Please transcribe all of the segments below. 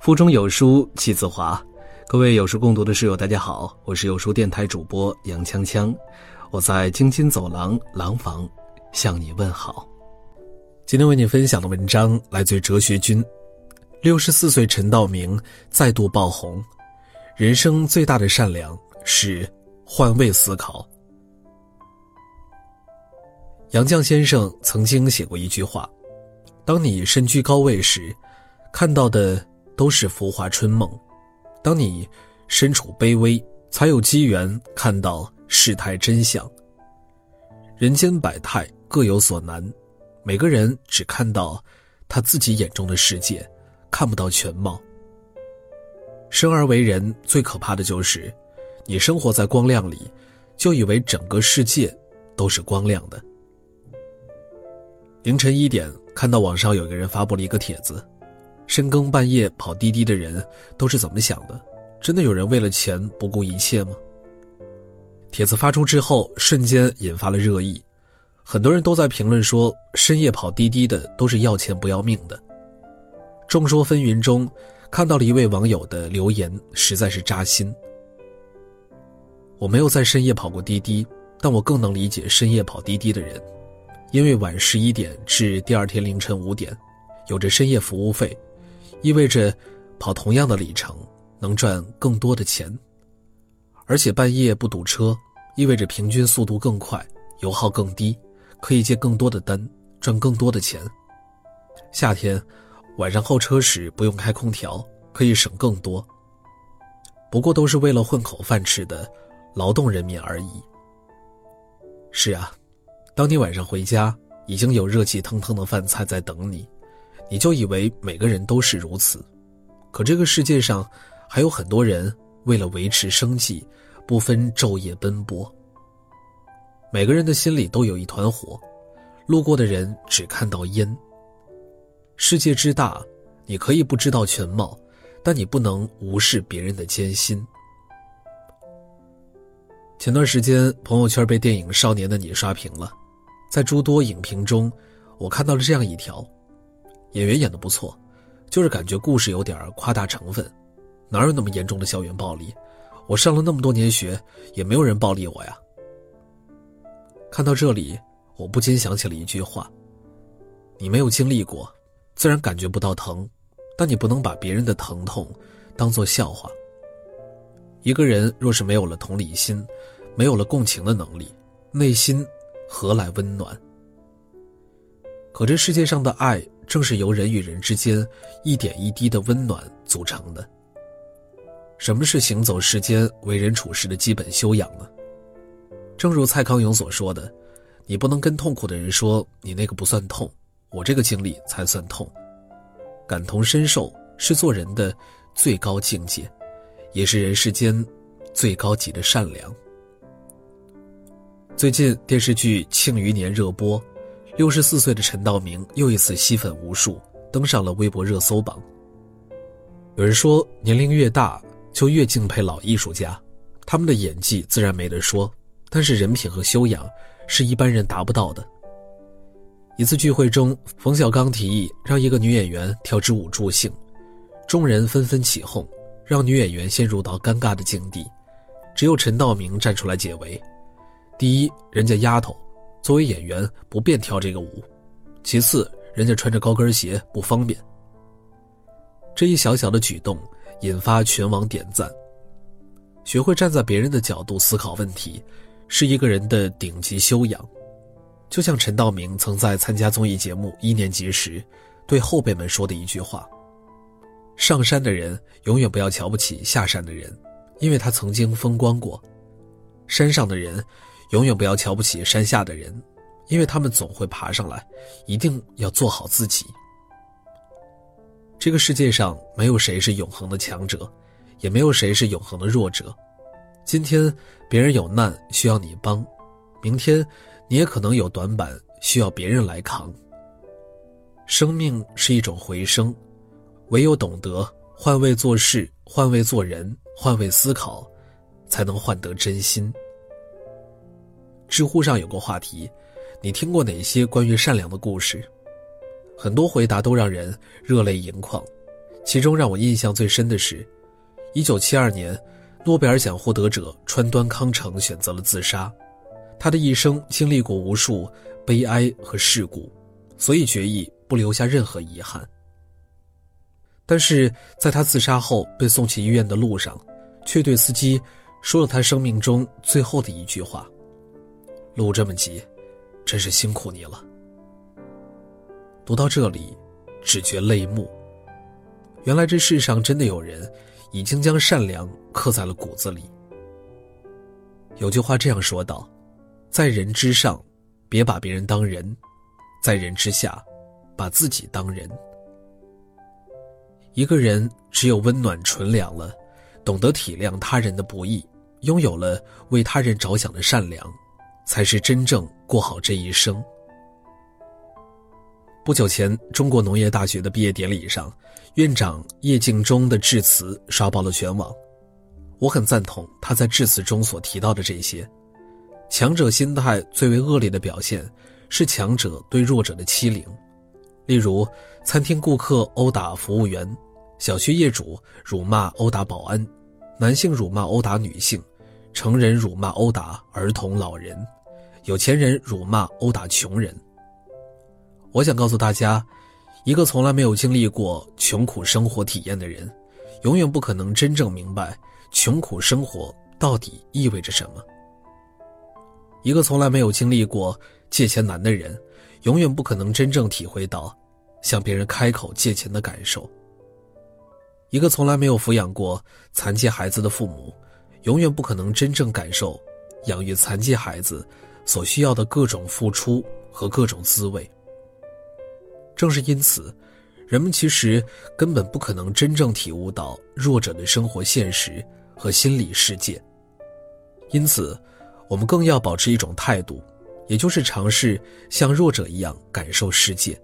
腹中有书气自华，各位有书共读的室友，大家好，我是有书电台主播杨锵锵，我在京津走廊廊坊向你问好。今天为你分享的文章来自于哲学君，六十四岁陈道明再度爆红，人生最大的善良是换位思考。杨绛先生曾经写过一句话：“当你身居高位时，看到的。”都是浮华春梦，当你身处卑微，才有机缘看到世态真相。人间百态各有所难，每个人只看到他自己眼中的世界，看不到全貌。生而为人，最可怕的就是，你生活在光亮里，就以为整个世界都是光亮的。凌晨一点，看到网上有个人发布了一个帖子。深更半夜跑滴滴的人都是怎么想的？真的有人为了钱不顾一切吗？帖子发出之后，瞬间引发了热议，很多人都在评论说，深夜跑滴滴的都是要钱不要命的。众说纷纭中，看到了一位网友的留言，实在是扎心。我没有在深夜跑过滴滴，但我更能理解深夜跑滴滴的人，因为晚十一点至第二天凌晨五点，有着深夜服务费。意味着，跑同样的里程能赚更多的钱，而且半夜不堵车，意味着平均速度更快，油耗更低，可以接更多的单，赚更多的钱。夏天，晚上候车时不用开空调，可以省更多。不过都是为了混口饭吃的劳动人民而已。是啊，当你晚上回家，已经有热气腾腾的饭菜在等你。你就以为每个人都是如此，可这个世界上还有很多人为了维持生计，不分昼夜奔波。每个人的心里都有一团火，路过的人只看到烟。世界之大，你可以不知道全貌，但你不能无视别人的艰辛。前段时间，朋友圈被电影《少年的你》刷屏了，在诸多影评中，我看到了这样一条。演员演的不错，就是感觉故事有点夸大成分，哪有那么严重的校园暴力？我上了那么多年学，也没有人暴力我呀。看到这里，我不禁想起了一句话：你没有经历过，自然感觉不到疼，但你不能把别人的疼痛当做笑话。一个人若是没有了同理心，没有了共情的能力，内心何来温暖？可这世界上的爱。正是由人与人之间一点一滴的温暖组成的。什么是行走世间、为人处事的基本修养呢？正如蔡康永所说的：“你不能跟痛苦的人说你那个不算痛，我这个经历才算痛。”感同身受是做人的最高境界，也是人世间最高级的善良。最近电视剧《庆余年》热播。六十四岁的陈道明又一次吸粉无数，登上了微博热搜榜。有人说，年龄越大就越敬佩老艺术家，他们的演技自然没得说，但是人品和修养是一般人达不到的。一次聚会中，冯小刚提议让一个女演员跳支舞助兴，众人纷纷起哄，让女演员陷入到尴尬的境地。只有陈道明站出来解围：第一，人家丫头。作为演员不便跳这个舞，其次人家穿着高跟鞋不方便。这一小小的举动引发全网点赞。学会站在别人的角度思考问题，是一个人的顶级修养。就像陈道明曾在参加综艺节目一年级时，对后辈们说的一句话：“上山的人永远不要瞧不起下山的人，因为他曾经风光过。山上的人。”永远不要瞧不起山下的人，因为他们总会爬上来。一定要做好自己。这个世界上没有谁是永恒的强者，也没有谁是永恒的弱者。今天别人有难需要你帮，明天你也可能有短板需要别人来扛。生命是一种回声，唯有懂得换位做事、换位做人、换位思考，才能换得真心。知乎上有个话题：你听过哪些关于善良的故事？很多回答都让人热泪盈眶。其中让我印象最深的是，一九七二年，诺贝尔奖获得者川端康成选择了自杀。他的一生经历过无数悲哀和事故，所以决意不留下任何遗憾。但是在他自杀后被送去医院的路上，却对司机说了他生命中最后的一句话：“路这么急，真是辛苦你了。”读到这里，只觉泪目。原来这世上真的有人，已经将善良刻在了骨子里。有句话这样说道：“在人之上，别把别人当人；在人之下，把自己当人。”一个人只有温暖纯良了，懂得体谅他人的不易，拥有了为他人着想的善良，才是真正过好这一生。不久前，中国农业大学的毕业典礼上，院长叶敬忠的致辞刷爆了全网。我很赞同他在致辞中所提到的这些。强者心态最为恶劣的表现，是强者对弱者的欺凌。例如，餐厅顾客殴打服务员，小区业主辱骂殴打保安，男性辱骂殴打女性，成人辱骂殴打儿童老人，有钱人辱骂殴打穷人。我想告诉大家，一个从来没有经历过穷苦生活体验的人，永远不可能真正明白穷苦生活到底意味着什么。一个从来没有经历过借钱难的人，永远不可能真正体会到向别人开口借钱的感受。一个从来没有抚养过残疾孩子的父母，永远不可能真正感受养育残疾孩子所需要的各种付出和各种滋味。正是因此，人们其实根本不可能真正体悟到弱者的生活现实和心理世界。因此，我们更要保持一种态度，也就是尝试像弱者一样感受世界。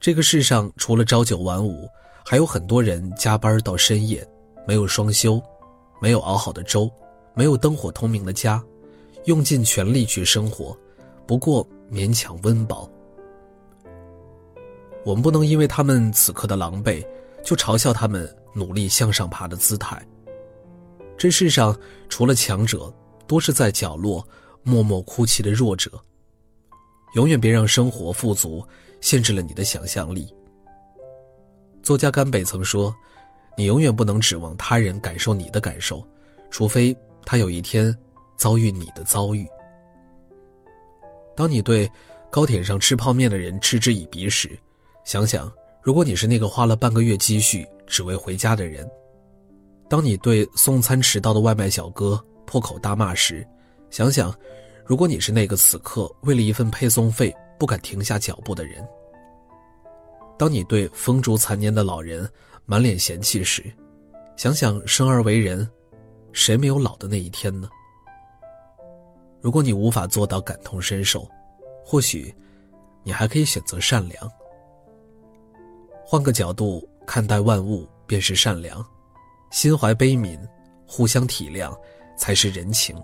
这个世上除了朝九晚五，还有很多人加班到深夜，没有双休，没有熬好的粥，没有灯火通明的家，用尽全力去生活，不过勉强温饱。我们不能因为他们此刻的狼狈，就嘲笑他们努力向上爬的姿态。这世上除了强者，多是在角落默默哭泣的弱者。永远别让生活富足限制了你的想象力。作家甘北曾说：“你永远不能指望他人感受你的感受，除非他有一天遭遇你的遭遇。”当你对高铁上吃泡面的人嗤之以鼻时，想想，如果你是那个花了半个月积蓄只为回家的人，当你对送餐迟到的外卖小哥破口大骂时，想想，如果你是那个此刻为了一份配送费不敢停下脚步的人，当你对风烛残年的老人满脸嫌弃时，想想生而为人，谁没有老的那一天呢？如果你无法做到感同身受，或许，你还可以选择善良。换个角度看待万物，便是善良；心怀悲悯，互相体谅，才是人情。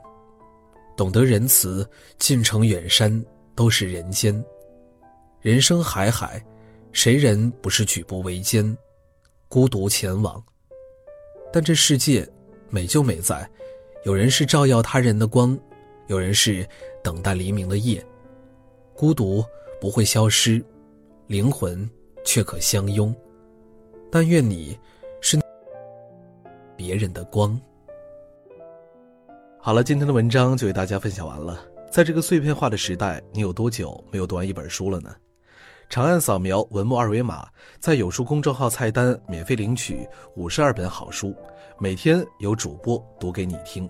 懂得仁慈，近城远山都是人间。人生海海，谁人不是举步维艰，孤独前往？但这世界美就美在，有人是照耀他人的光，有人是等待黎明的夜。孤独不会消失，灵魂。却可相拥，但愿你是别人的光。好了，今天的文章就为大家分享完了。在这个碎片化的时代，你有多久没有读完一本书了呢？长按扫描文末二维码，在有书公众号菜单免费领取五十二本好书，每天有主播读给你听。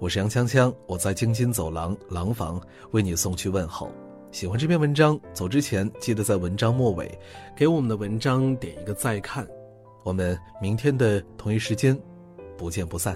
我是杨锵锵，我在京津走廊廊坊为你送去问候。喜欢这篇文章，走之前记得在文章末尾给我们的文章点一个再看。我们明天的同一时间，不见不散。